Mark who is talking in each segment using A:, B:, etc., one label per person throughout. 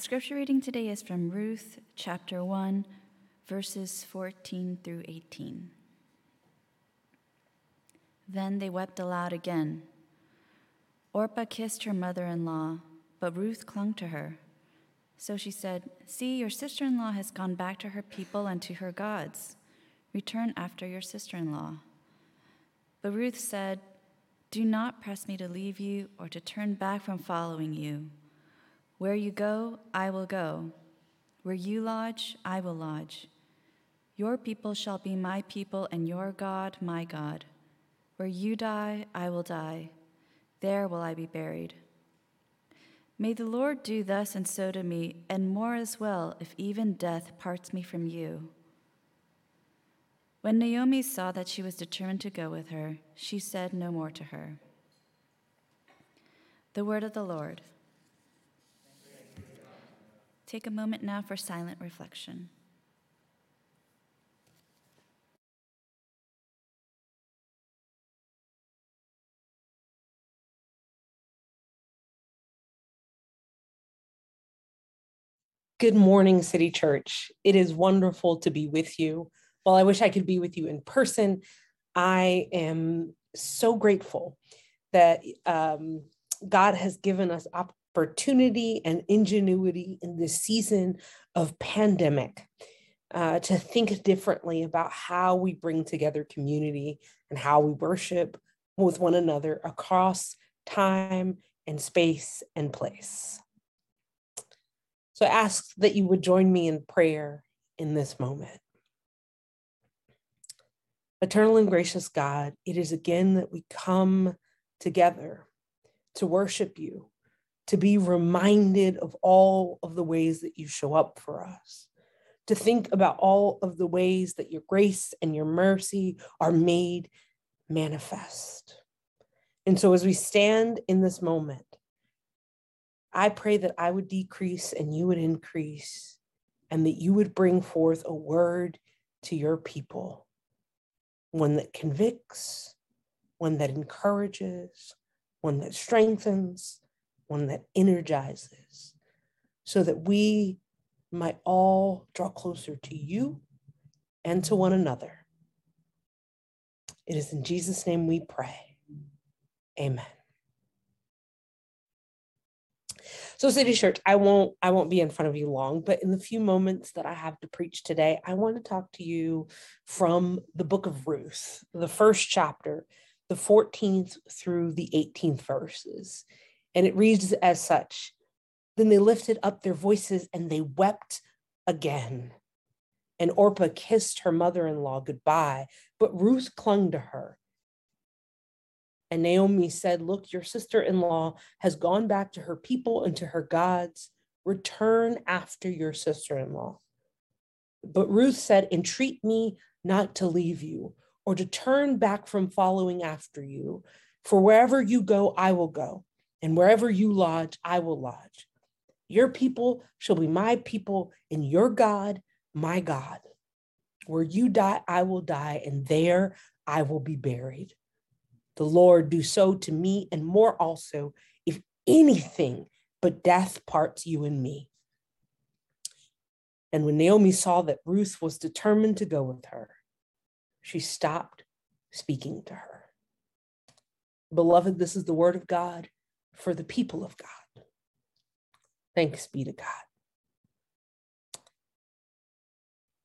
A: The scripture reading today is from Ruth chapter 1, verses 14 through 18. Then they wept aloud again. Orpah kissed her mother in law, but Ruth clung to her. So she said, See, your sister in law has gone back to her people and to her gods. Return after your sister in law. But Ruth said, Do not press me to leave you or to turn back from following you. Where you go, I will go. Where you lodge, I will lodge. Your people shall be my people, and your God, my God. Where you die, I will die. There will I be buried. May the Lord do thus and so to me, and more as well, if even death parts me from you. When Naomi saw that she was determined to go with her, she said no more to her. The word of the Lord. Take a moment now for silent reflection.
B: Good morning, City Church. It is wonderful to be with you. While I wish I could be with you in person, I am so grateful that um, God has given us opportunity and ingenuity in this season of pandemic uh, to think differently about how we bring together community and how we worship with one another across time and space and place. So I ask that you would join me in prayer in this moment. Eternal and gracious God, it is again that we come together to worship you, to be reminded of all of the ways that you show up for us, to think about all of the ways that your grace and your mercy are made manifest. And so as we stand in this moment, I pray that I would decrease and you would increase, and that you would bring forth a word to your people, one that convicts, one that encourages, one that strengthens, one that energizes, so that we might all draw closer to you and to one another. It is in Jesus' name we pray. Amen. So City Church, I won't I won't be in front of you long, but in the few moments that I have to preach today, I want to talk to you from the book of Ruth, the first chapter, the 14th through the 18th verses. And it reads as such. Then they lifted up their voices and they wept again. And Orpah kissed her mother in law goodbye, but Ruth clung to her. And Naomi said, Look, your sister in law has gone back to her people and to her gods. Return after your sister in law. But Ruth said, Entreat me not to leave you or to turn back from following after you. For wherever you go, I will go, and wherever you lodge, I will lodge. Your people shall be my people, and your God, my God. Where you die, I will die, and there I will be buried the Lord do so to me and more also, if anything but death parts you and me. And when Naomi saw that Ruth was determined to go with her, she stopped speaking to her. Beloved, this is the word of God for the people of God. Thanks be to God.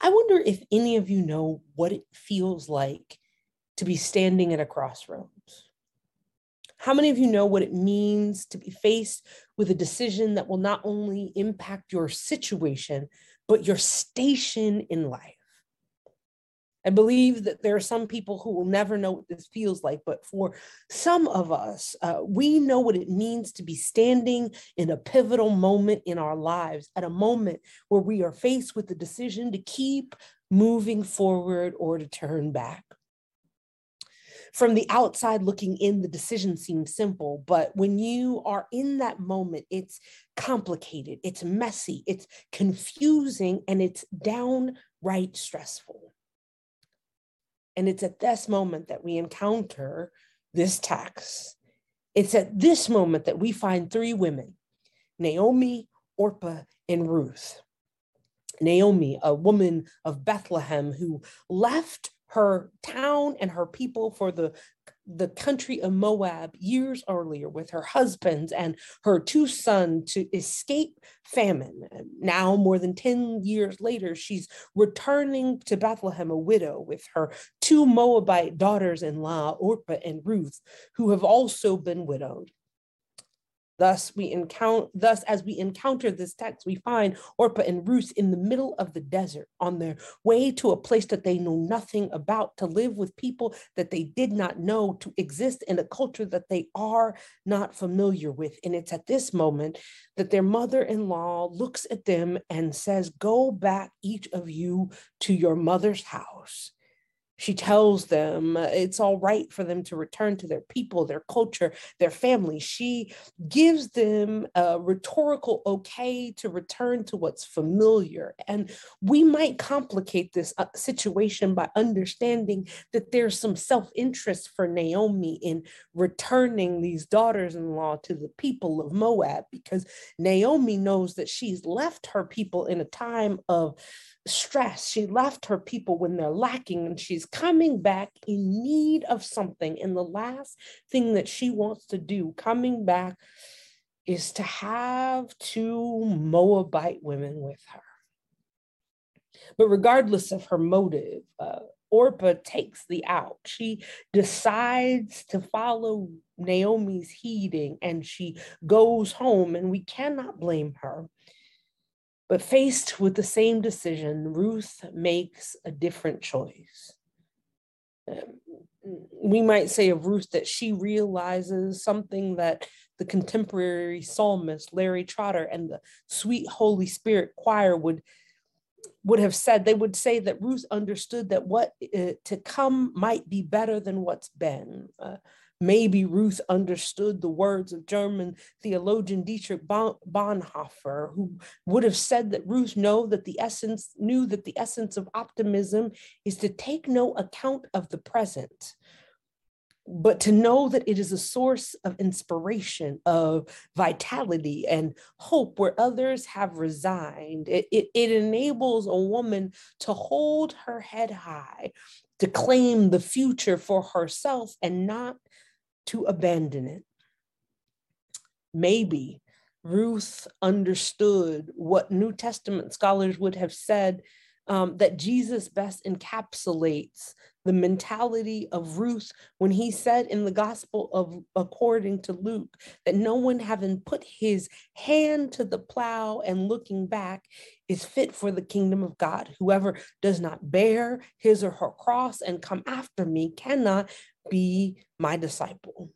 B: I wonder if any of you know what it feels like to be standing at a crossroads? How many of you know what it means to be faced with a decision that will not only impact your situation, but your station in life? I believe that there are some people who will never know what this feels like, but for some of us, uh, we know what it means to be standing in a pivotal moment in our lives, at a moment where we are faced with the decision to keep moving forward or to turn back. From the outside looking in, the decision seems simple, but when you are in that moment, it's complicated, it's messy, it's confusing, and it's downright stressful. And it's at this moment that we encounter this text. It's at this moment that we find three women Naomi, Orpah, and Ruth. Naomi, a woman of Bethlehem who left her town and her people for the the country of Moab years earlier with her husbands and her two sons to escape famine. Now, more than 10 years later, she's returning to Bethlehem, a widow, with her two Moabite daughters in law, Orpah and Ruth, who have also been widowed. Thus, we encounter thus as we encounter this text, we find Orpah and Ruth in the middle of the desert on their way to a place that they know nothing about, to live with people that they did not know, to exist in a culture that they are not familiar with. And it's at this moment that their mother-in-law looks at them and says, Go back, each of you, to your mother's house she tells them uh, it's all right for them to return to their people, their culture, their family. She gives them a rhetorical okay to return to what's familiar. And we might complicate this uh, situation by understanding that there's some self interest for Naomi in returning these daughters in law to the people of Moab, because Naomi knows that she's left her people in a time of stress. She left her people when they're lacking, and she's coming back in need of something. And the last thing that she wants to do coming back is to have two Moabite women with her. But regardless of her motive, uh, Orpah takes the out. She decides to follow Naomi's heeding and she goes home, and we cannot blame her. But faced with the same decision, Ruth makes a different choice. Um, we might say of Ruth that she realizes something that the contemporary psalmist Larry Trotter and the Sweet Holy Spirit choir would would have said they would say that Ruth understood that what uh, to come might be better than what's been. Uh, Maybe Ruth understood the words of German theologian Dietrich Bonhoeffer, who would have said that Ruth know that the essence knew that the essence of optimism is to take no account of the present, but to know that it is a source of inspiration, of vitality and hope where others have resigned. It, it, it enables a woman to hold her head high, to claim the future for herself and not to abandon it. Maybe Ruth understood what New Testament scholars would have said um, that Jesus best encapsulates the mentality of Ruth when he said in the Gospel of according to Luke that no one having put his hand to the plow and looking back is fit for the kingdom of God. Whoever does not bear his or her cross and come after me cannot be my disciple.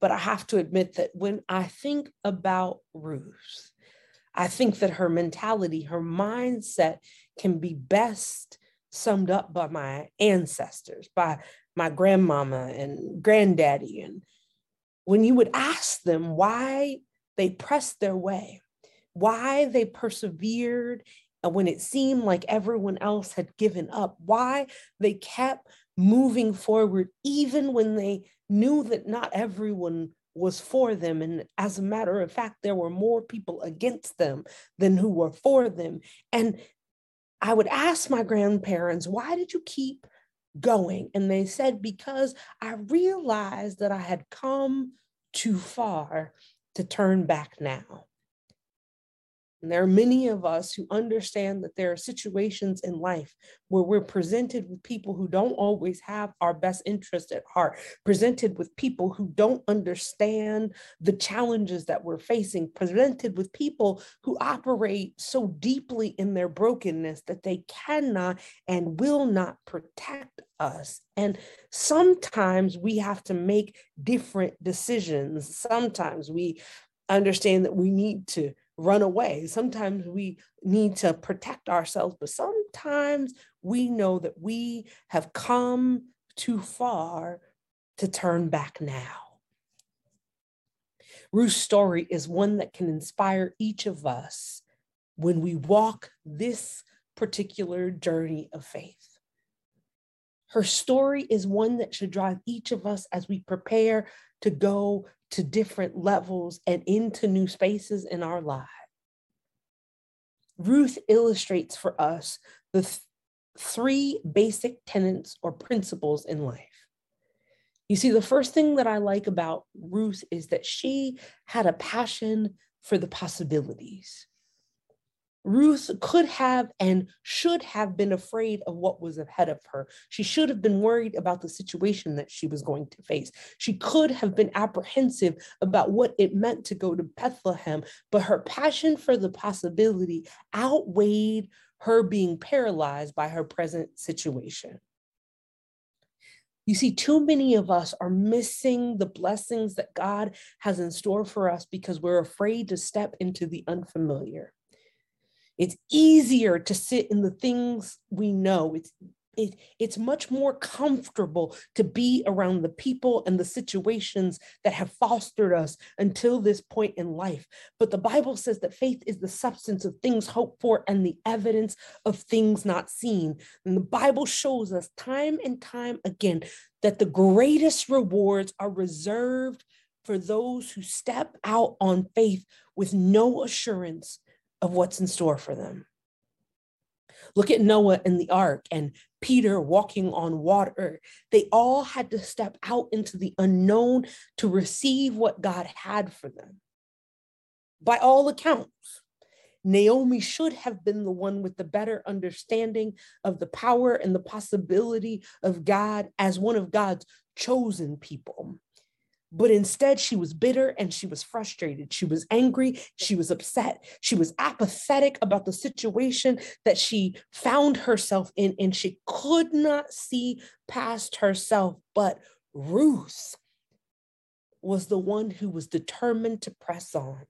B: But I have to admit that when I think about Ruth, I think that her mentality, her mindset can be best summed up by my ancestors, by my grandmama and granddaddy. And when you would ask them why they pressed their way, why they persevered when it seemed like everyone else had given up, why they kept moving forward, even when they knew that not everyone was for them. And as a matter of fact, there were more people against them than who were for them. And I would ask my grandparents, why did you keep going? And they said, because I realized that I had come too far to turn back now. And there are many of us who understand that there are situations in life where we're presented with people who don't always have our best interest at heart, presented with people who don't understand the challenges that we're facing, presented with people who operate so deeply in their brokenness that they cannot and will not protect us. And sometimes we have to make different decisions. Sometimes we understand that we need to run away. Sometimes we need to protect ourselves, but sometimes we know that we have come too far to turn back now. Ruth's story is one that can inspire each of us when we walk this particular journey of faith. Her story is one that should drive each of us as we prepare to go to different levels and into new spaces in our lives. Ruth illustrates for us the th- three basic tenets or principles in life. You see, the first thing that I like about Ruth is that she had a passion for the possibilities. Ruth could have and should have been afraid of what was ahead of her. She should have been worried about the situation that she was going to face. She could have been apprehensive about what it meant to go to Bethlehem, but her passion for the possibility outweighed her being paralyzed by her present situation. You see, too many of us are missing the blessings that God has in store for us because we're afraid to step into the unfamiliar. It's easier to sit in the things we know. It's it, it's much more comfortable to be around the people and the situations that have fostered us until this point in life. But the Bible says that faith is the substance of things hoped for and the evidence of things not seen. And the Bible shows us time and time again that the greatest rewards are reserved for those who step out on faith with no assurance of what's in store for them. Look at Noah and the ark and Peter walking on water. They all had to step out into the unknown to receive what God had for them. By all accounts, Naomi should have been the one with the better understanding of the power and the possibility of God as one of God's chosen people. But instead, she was bitter and she was frustrated. She was angry. She was upset. She was apathetic about the situation that she found herself in, and she could not see past herself. But Ruth was the one who was determined to press on,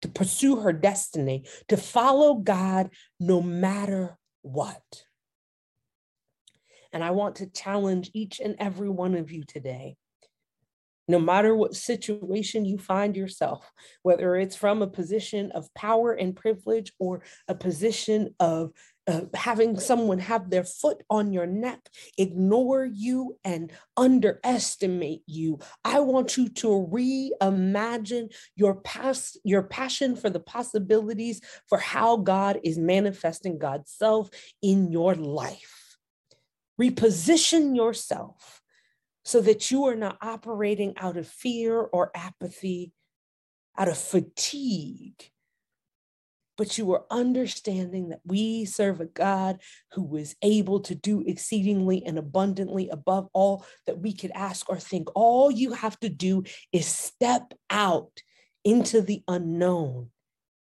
B: to pursue her destiny, to follow God no matter what. And I want to challenge each and every one of you today no matter what situation you find yourself, whether it's from a position of power and privilege or a position of uh, having someone have their foot on your neck, ignore you and underestimate you. I want you to reimagine your past, your passion for the possibilities for how God is manifesting God's self in your life. Reposition yourself so that you are not operating out of fear or apathy, out of fatigue, but you are understanding that we serve a God who is able to do exceedingly and abundantly above all that we could ask or think. All you have to do is step out into the unknown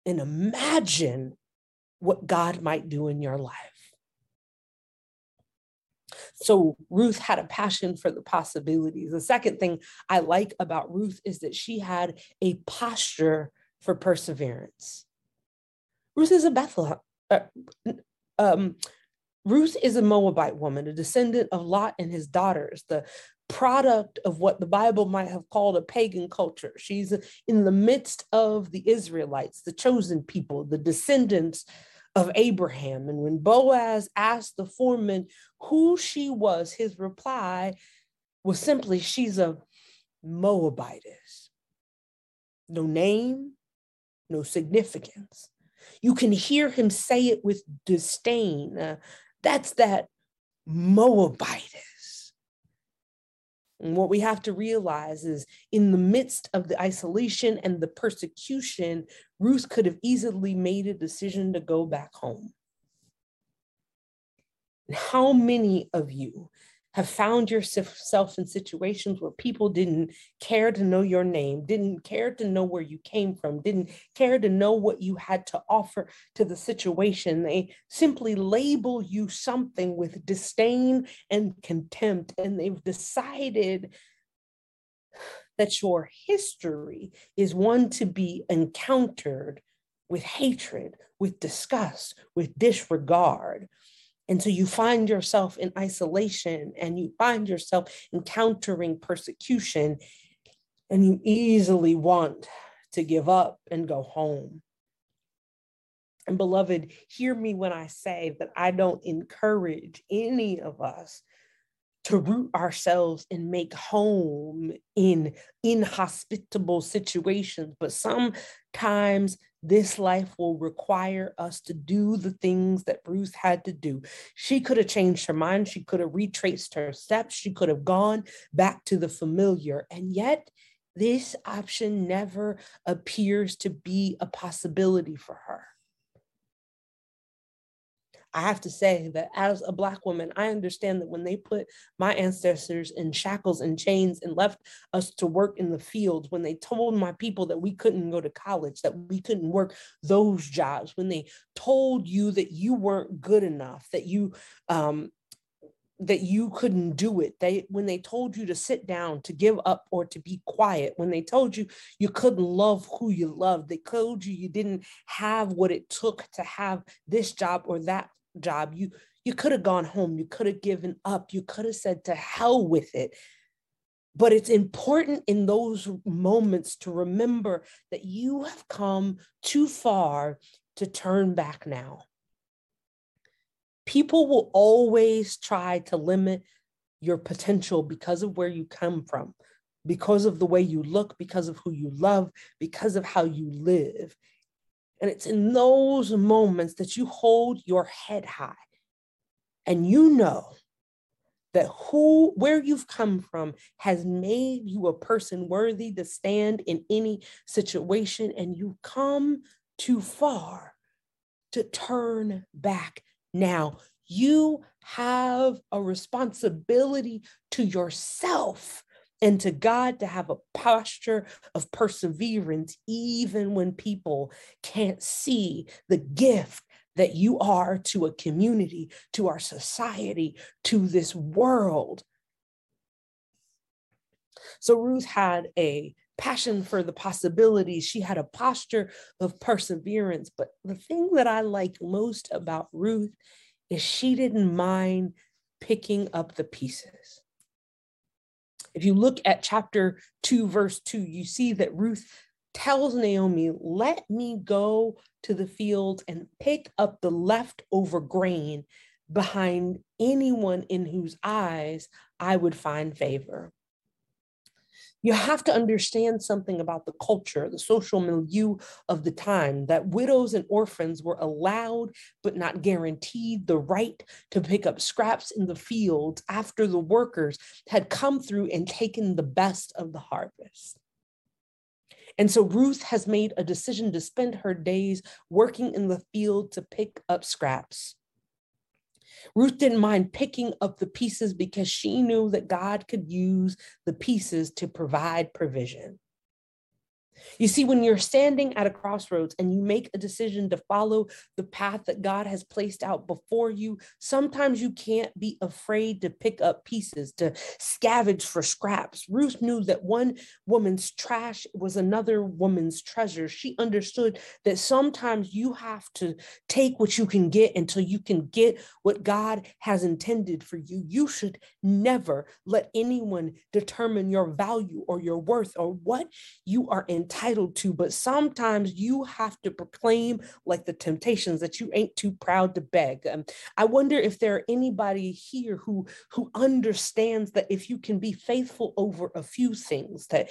B: and imagine what God might do in your life. So Ruth had a passion for the possibilities. The second thing I like about Ruth is that she had a posture for perseverance. Ruth is a Bethlehem. Uh, um, Ruth is a Moabite woman, a descendant of Lot and his daughters, the product of what the Bible might have called a pagan culture. She's in the midst of the Israelites, the chosen people, the descendants of Abraham. And when Boaz asked the foreman who she was, his reply was simply, She's a Moabitess. No name, no significance. You can hear him say it with disdain. Uh, that's that Moabitess. And what we have to realize is in the midst of the isolation and the persecution, Ruth could have easily made a decision to go back home. How many of you have found yourself in situations where people didn't care to know your name, didn't care to know where you came from, didn't care to know what you had to offer to the situation. They simply label you something with disdain and contempt, and they've decided that your history is one to be encountered with hatred, with disgust, with disregard. And so you find yourself in isolation and you find yourself encountering persecution, and you easily want to give up and go home. And beloved, hear me when I say that I don't encourage any of us to root ourselves and make home in inhospitable situations, but sometimes this life will require us to do the things that Ruth had to do. She could have changed her mind. She could have retraced her steps. She could have gone back to the familiar. And yet, this option never appears to be a possibility for her. I have to say that as a Black woman, I understand that when they put my ancestors in shackles and chains and left us to work in the fields, when they told my people that we couldn't go to college, that we couldn't work those jobs, when they told you that you weren't good enough, that you um, that you couldn't do it they when they told you to sit down to give up or to be quiet when they told you you couldn't love who you loved they told you you didn't have what it took to have this job or that job. You you could have gone home. You could have given up. You could have said to hell with it. But it's important in those moments to remember that you have come too far to turn back now. People will always try to limit your potential because of where you come from, because of the way you look, because of who you love, because of how you live. And it's in those moments that you hold your head high and you know that who where you've come from has made you a person worthy to stand in any situation. And you come too far to turn back now. You have a responsibility to yourself and to God to have a posture of perseverance, even when people can't see the gift that you are to a community, to our society, to this world. So Ruth had a passion for the possibilities. She had a posture of perseverance. But the thing that I like most about Ruth is she didn't mind picking up the pieces. If you look at chapter 2, verse 2, you see that Ruth tells Naomi, Let me go to the field and pick up the leftover grain behind anyone in whose eyes I would find favor you have to understand something about the culture, the social milieu of the time, that widows and orphans were allowed but not guaranteed the right to pick up scraps in the fields after the workers had come through and taken the best of the harvest. And so Ruth has made a decision to spend her days working in the field to pick up scraps. Ruth didn't mind picking up the pieces because she knew that God could use the pieces to provide provision. You see, when you're standing at a crossroads and you make a decision to follow the path that God has placed out before you, sometimes you can't be afraid to pick up pieces, to scavenge for scraps. Ruth knew that one woman's trash was another woman's treasure. She understood that sometimes you have to take what you can get until you can get what God has intended for you. You should never let anyone determine your value or your worth or what you are entitled entitled to, but sometimes you have to proclaim, like the temptations, that you ain't too proud to beg. Um, I wonder if there are anybody here who who understands that if you can be faithful over a few things, that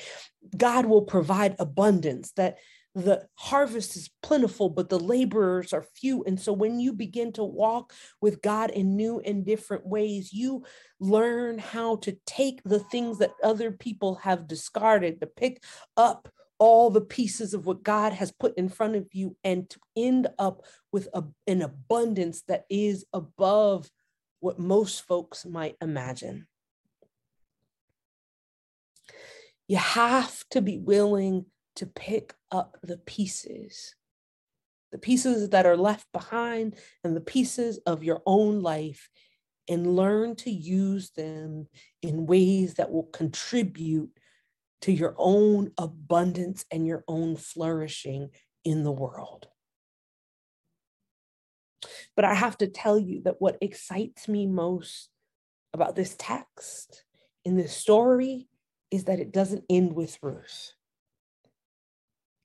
B: God will provide abundance, that the harvest is plentiful, but the laborers are few. And so when you begin to walk with God in new and different ways, you learn how to take the things that other people have discarded, to pick up all the pieces of what God has put in front of you and to end up with a, an abundance that is above what most folks might imagine. You have to be willing to pick up the pieces, the pieces that are left behind and the pieces of your own life, and learn to use them in ways that will contribute to your own abundance and your own flourishing in the world. But I have to tell you that what excites me most about this text in this story is that it doesn't end with Ruth.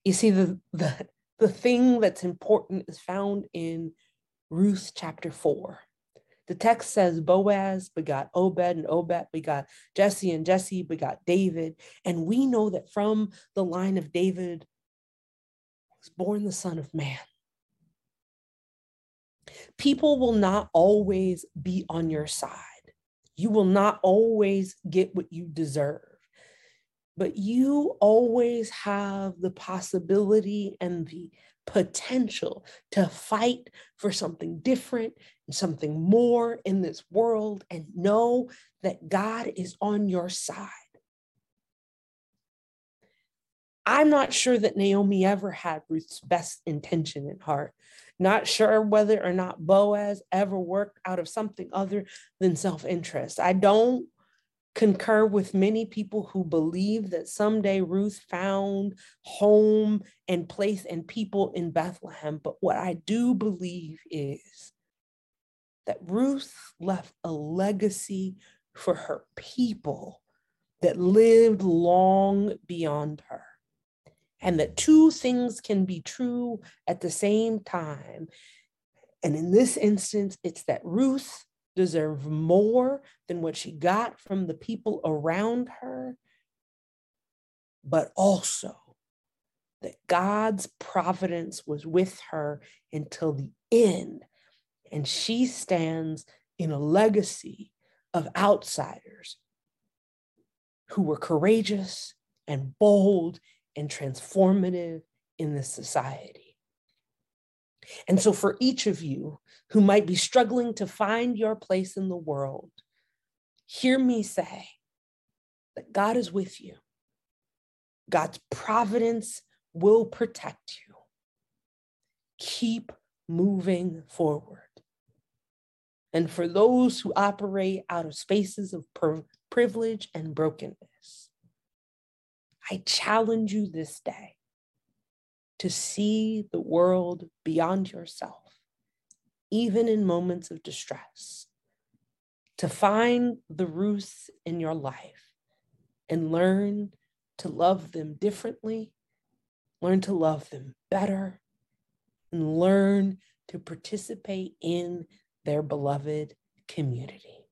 B: You see, the, the, the thing that's important is found in Ruth chapter 4. The text says Boaz begot Obed, and Obed begot Jesse, and Jesse begot David. And we know that from the line of David, was born the Son of Man. People will not always be on your side. You will not always get what you deserve, but you always have the possibility and the potential to fight for something different something more in this world and know that God is on your side. I'm not sure that Naomi ever had Ruth's best intention in heart. Not sure whether or not Boaz ever worked out of something other than self interest. I don't concur with many people who believe that someday Ruth found home and place and people in Bethlehem. But what I do believe is that Ruth left a legacy for her people that lived long beyond her. And that two things can be true at the same time. And in this instance, it's that Ruth deserve more than what she got from the people around her, but also that God's providence was with her until the end. And she stands in a legacy of outsiders who were courageous and bold and transformative in this society. And so, for each of you who might be struggling to find your place in the world, hear me say that God is with you. God's providence will protect you. Keep moving forward. And for those who operate out of spaces of privilege and brokenness, I challenge you this day to see the world beyond yourself, even in moments of distress, to find the roots in your life and learn to love them differently, learn to love them better, and learn to participate in their beloved community.